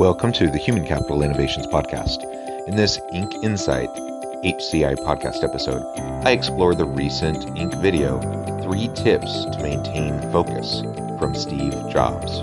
Welcome to the Human Capital Innovations Podcast. In this Inc. Insight HCI podcast episode, I explore the recent Inc. video, Three Tips to Maintain Focus from Steve Jobs.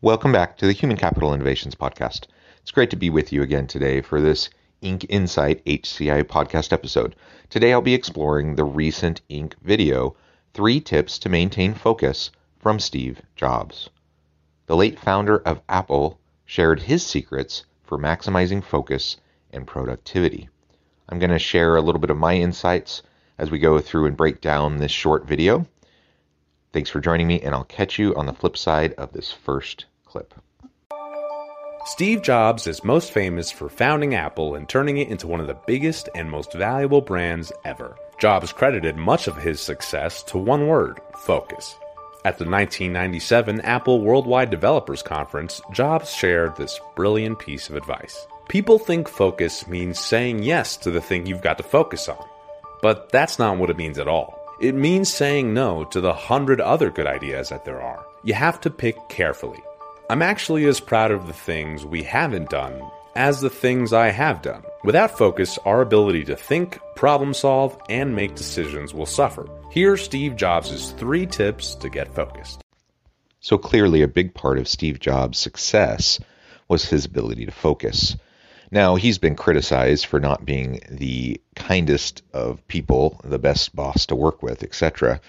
Welcome back to the Human Capital Innovations Podcast. It's great to be with you again today for this Inc. Insight HCI podcast episode. Today I'll be exploring the recent Inc. video, Three Tips to Maintain Focus from Steve Jobs. The late founder of Apple shared his secrets for maximizing focus and productivity. I'm going to share a little bit of my insights as we go through and break down this short video. Thanks for joining me, and I'll catch you on the flip side of this first clip. Steve Jobs is most famous for founding Apple and turning it into one of the biggest and most valuable brands ever. Jobs credited much of his success to one word focus. At the 1997 Apple Worldwide Developers Conference, Jobs shared this brilliant piece of advice. People think focus means saying yes to the thing you've got to focus on. But that's not what it means at all. It means saying no to the hundred other good ideas that there are. You have to pick carefully. I'm actually as proud of the things we haven't done as the things I have done. Without focus, our ability to think, problem solve, and make decisions will suffer. Here's Steve Jobs' three tips to get focused. So clearly, a big part of Steve Jobs' success was his ability to focus. Now, he's been criticized for not being the kindest of people, the best boss to work with, etc.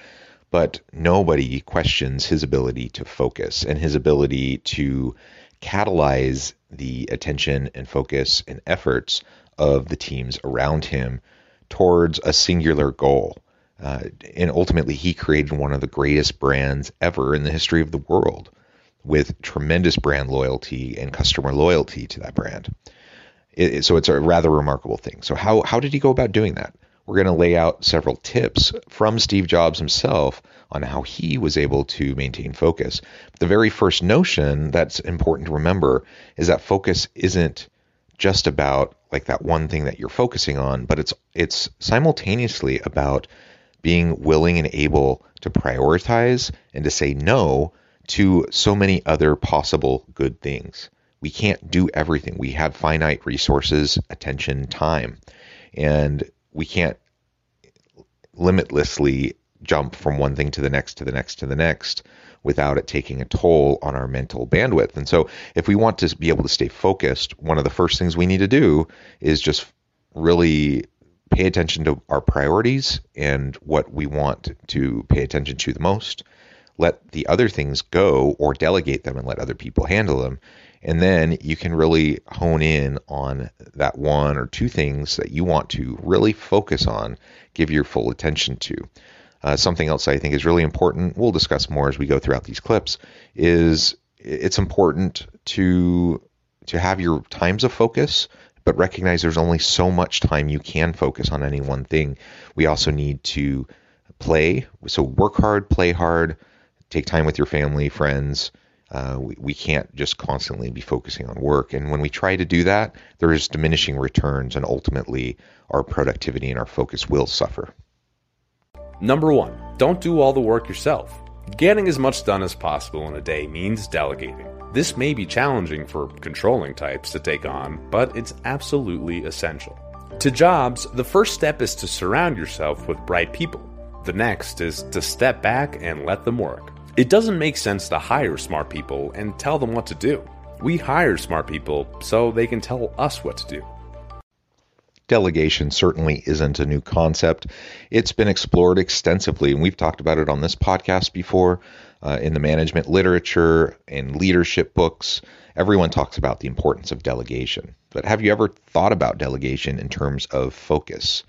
But nobody questions his ability to focus and his ability to catalyze the attention and focus and efforts of the teams around him towards a singular goal. Uh, and ultimately, he created one of the greatest brands ever in the history of the world with tremendous brand loyalty and customer loyalty to that brand. It, so it's a rather remarkable thing. So how how did he go about doing that? We're going to lay out several tips from Steve Jobs himself on how he was able to maintain focus. The very first notion that's important to remember is that focus isn't just about like that one thing that you're focusing on, but it's it's simultaneously about being willing and able to prioritize and to say no to so many other possible good things we can't do everything. We have finite resources, attention, time, and we can't limitlessly jump from one thing to the next to the next to the next without it taking a toll on our mental bandwidth. And so, if we want to be able to stay focused, one of the first things we need to do is just really pay attention to our priorities and what we want to pay attention to the most. Let the other things go or delegate them and let other people handle them. And then you can really hone in on that one or two things that you want to really focus on, give your full attention to. Uh, something else I think is really important, we'll discuss more as we go throughout these clips, is it's important to to have your times of focus, but recognize there's only so much time you can focus on any one thing. We also need to play, so work hard, play hard, take time with your family, friends, Uh, we, we can't just constantly be focusing on work. And when we try to do that, there is diminishing returns, and ultimately our productivity and our focus will suffer. Number one, don't do all the work yourself. Getting as much done as possible in a day means delegating. This may be challenging for controlling types to take on, but it's absolutely essential. To jobs, the first step is to surround yourself with bright people. The next is to step back and let them work. It doesn't make sense to hire smart people and tell them what to do. We hire smart people so they can tell us what to do. Delegation certainly isn't a new concept. It's been explored extensively, and we've talked about it on this podcast before. Uh, in the management literature, in leadership books, everyone talks about the importance of delegation. But have you ever thought about delegation in terms of focus?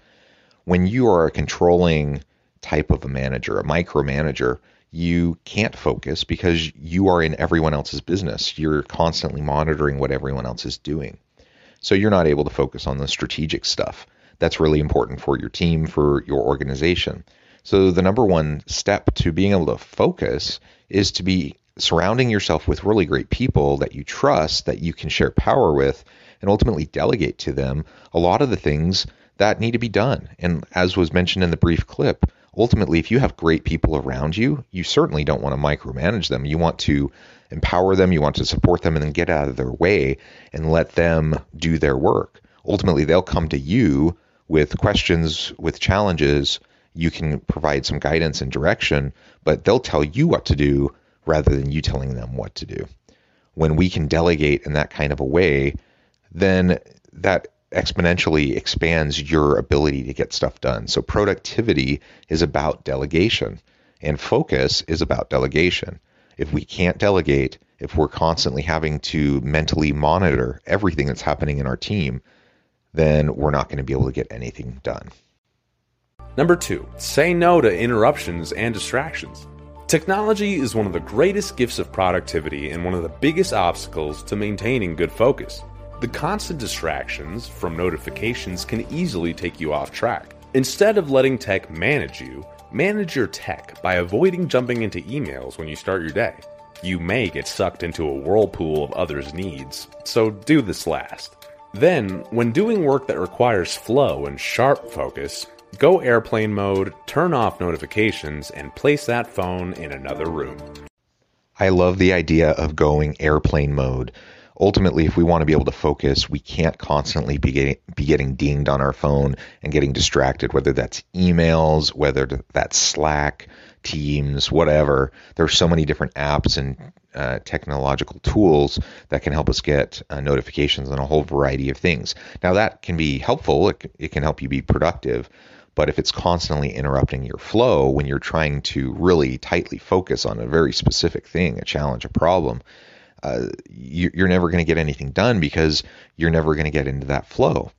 When you are a controlling type of a manager, a micromanager, you can't focus because you are in everyone else's business. You're constantly monitoring what everyone else is doing. So you're not able to focus on the strategic stuff. That's really important for your team, for your organization. So the number one step to being able to focus is to be surrounding yourself with really great people that you trust, that you can share power with, and ultimately delegate to them a lot of the things that need to be done. And as was mentioned in the brief clip, ultimately, if you have great people around you, you certainly don't want to micromanage them. You want to empower them, you want to support them, and then get out of their way and let them do their work. Ultimately, they'll come to you with questions, with challenges. You can provide some guidance and direction, but they'll tell you what to do rather than you telling them what to do. When we can delegate in that kind of a way, then that exponentially expands your ability to get stuff done. So productivity is about delegation and focus is about delegation. If we can't delegate, if we're constantly having to mentally monitor everything that's happening in our team, then we're not going to be able to get anything done. Number two, say no to interruptions and distractions. Technology is one of the greatest gifts of productivity and one of the biggest obstacles to maintaining good focus. The constant distractions from notifications can easily take you off track. Instead of letting tech manage you, manage your tech by avoiding jumping into emails when you start your day. You may get sucked into a whirlpool of others' needs, so do this last. Then, when doing work that requires flow and sharp focus, go airplane mode, turn off notifications, and place that phone in another room. I love the idea of going airplane mode ultimately, if we want to be able to focus, we can't constantly be getting, be getting dinged on our phone and getting distracted, whether that's emails, whether that's Slack, Teams, whatever. There are so many different apps and uh, technological tools that can help us get uh, notifications on a whole variety of things. Now, that can be helpful, it, it can help you be productive. But if it's constantly interrupting your flow when you're trying to really tightly focus on a very specific thing, a challenge, a problem, uh, you, you're never going to get anything done because you're never going to get into that flow.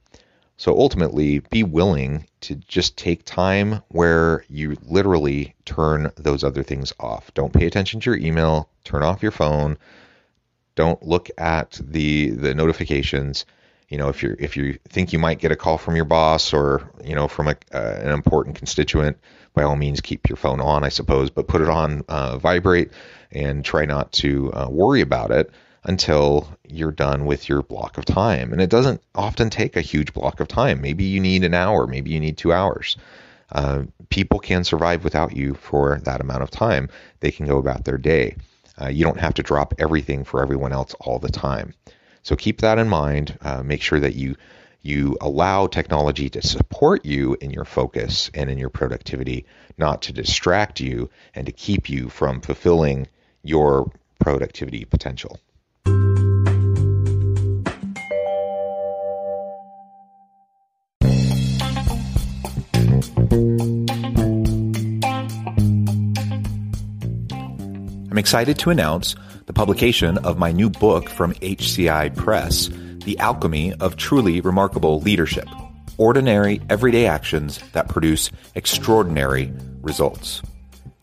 So ultimately, be willing to just take time where you literally turn those other things off. Don't pay attention to your email, turn off your phone, don't look at the the notifications. You know, if you if you think you might get a call from your boss or you know from a, uh, an important constituent, by all means keep your phone on, I suppose, but put it on uh, vibrate and try not to uh, worry about it until you're done with your block of time. And it doesn't often take a huge block of time. Maybe you need an hour, maybe you need two hours. Uh, people can survive without you for that amount of time. They can go about their day. Uh, you don't have to drop everything for everyone else all the time. So keep that in mind. Uh, make sure that you you allow technology to support you in your focus and in your productivity, not to distract you and to keep you from fulfilling your productivity potential. I'm excited to announce the publication of my new book from HCI Press, The Alchemy of Truly Remarkable Leadership Ordinary, Everyday Actions That Produce Extraordinary Results.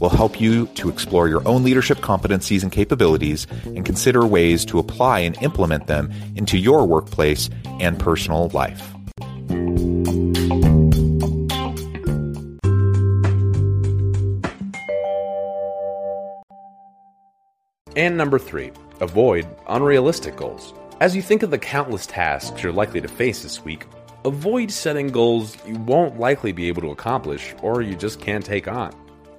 will help you to explore your own leadership competencies and capabilities and consider ways to apply and implement them into your workplace and personal life. And number three, avoid unrealistic goals. As you think of the countless tasks you're likely to face this week, avoid setting goals you won't likely be able to accomplish or you just can't take on.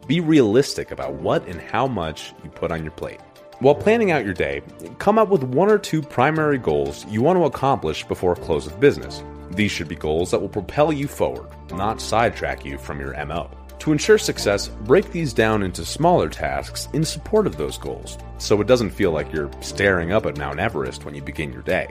Be realistic about what and how much you put on your plate. While planning out your day, come up with one or two primary goals you want to accomplish before close of business. These should be goals that will propel you forward, not sidetrack you from your MO. To ensure success, break these down into smaller tasks in support of those goals, so it doesn't feel like you're staring up at Mount Everest when you begin your day.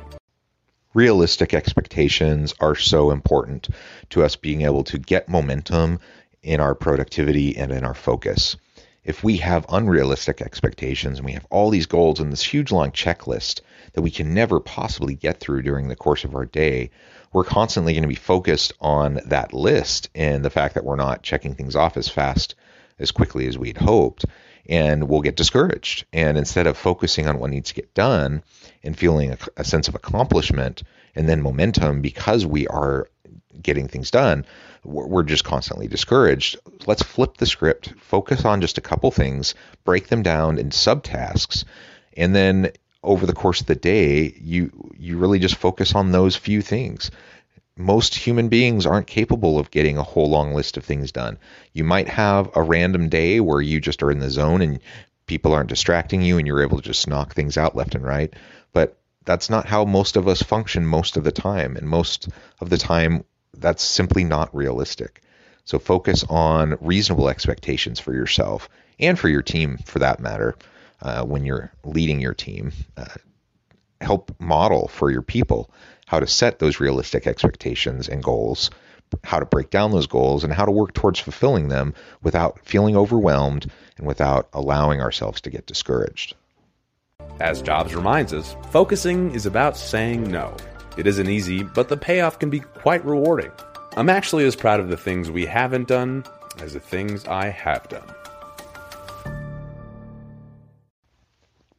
Realistic expectations are so important to us being able to get momentum in our productivity and in our focus. If we have unrealistic expectations and we have all these goals and this huge long checklist that we can never possibly get through during the course of our day, we're constantly going to be focused on that list and the fact that we're not checking things off as fast as quickly as we'd hoped and we'll get discouraged and instead of focusing on what needs to get done and feeling a, a sense of accomplishment and then momentum because we are getting things done we're just constantly discouraged. Let's flip the script, focus on just a couple things, break them down in subtasks, and then over the course of the day, you you really just focus on those few things. Most human beings aren't capable of getting a whole long list of things done. You might have a random day where you just are in the zone and people aren't distracting you and you're able to just knock things out left and right. But that's not how most of us function most of the time. And most of the time, that's simply not realistic. So focus on reasonable expectations for yourself and for your team, for that matter, uh, when you're leading your team. Uh, help model for your people how to set those realistic expectations and goals, how to break down those goals, and how to work towards fulfilling them without feeling overwhelmed and without allowing ourselves to get discouraged. As Jobs reminds us, focusing is about saying no. It isn't easy, but the payoff can be quite rewarding. I'm actually as proud of the things we haven't done as the things I have done.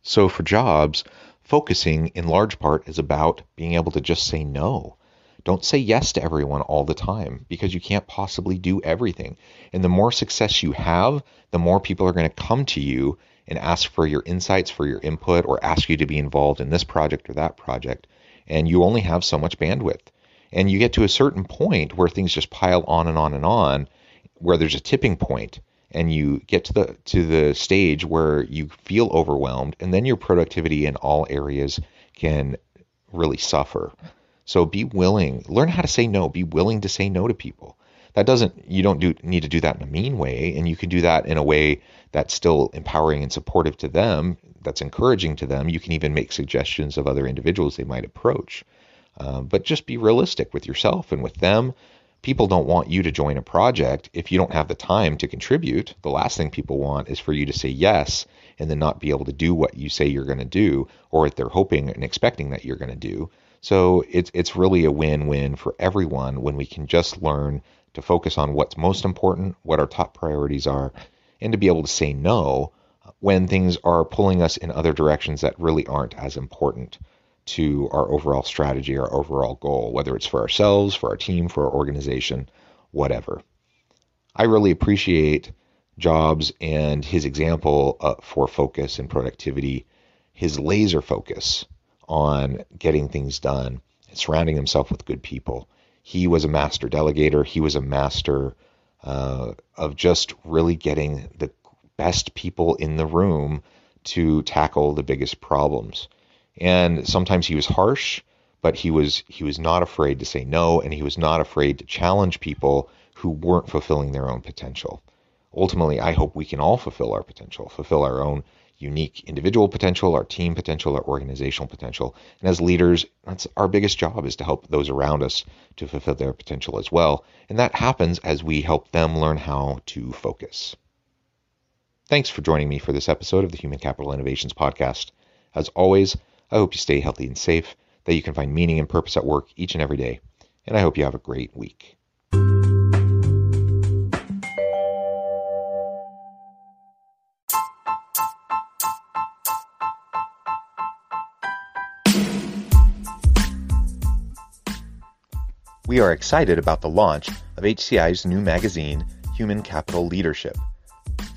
So, for jobs, focusing in large part is about being able to just say no. Don't say yes to everyone all the time because you can't possibly do everything. And the more success you have, the more people are going to come to you and ask for your insights, for your input, or ask you to be involved in this project or that project and you only have so much bandwidth. And you get to a certain point where things just pile on and on and on, where there's a tipping point, and you get to the to the stage where you feel overwhelmed, and then your productivity in all areas can really suffer. So be willing, learn how to say no. Be willing to say no to people. That doesn't you don't do need to do that in a mean way, and you can do that in a way that's still empowering and supportive to them that's encouraging to them. You can even make suggestions of other individuals they might approach. Uh, but just be realistic with yourself and with them. People don't want you to join a project if you don't have the time to contribute. The last thing people want is for you to say yes and then not be able to do what you say you're going to do or what they're hoping and expecting that you're going to do. So it's it's really a win-win for everyone when we can just learn to focus on what's most important, what our top priorities are, and to be able to say no when things are pulling us in other directions that really aren't as important to our overall strategy, our overall goal, whether it's for ourselves, for our team, for our organization, whatever. I really appreciate Jobs and his example uh, for focus and productivity, his laser focus on getting things done, surrounding himself with good people. He was a master delegator. He was a master uh, of just really getting the best people in the room to tackle the biggest problems. And sometimes he was harsh, but he was he was not afraid to say no and he was not afraid to challenge people who weren't fulfilling their own potential. Ultimately, I hope we can all fulfill our potential, fulfill our own unique individual potential, our team potential, our organizational potential. And as leaders, that's our biggest job is to help those around us to fulfill their potential as well. And that happens as we help them learn how to focus. Thanks for joining me for this episode of the Human Capital Innovations Podcast. As always, I hope you stay healthy and safe, that you can find meaning and purpose at work each and every day, and I hope you have a great week. We are excited about the launch of HCI's new magazine, Human Capital Leadership.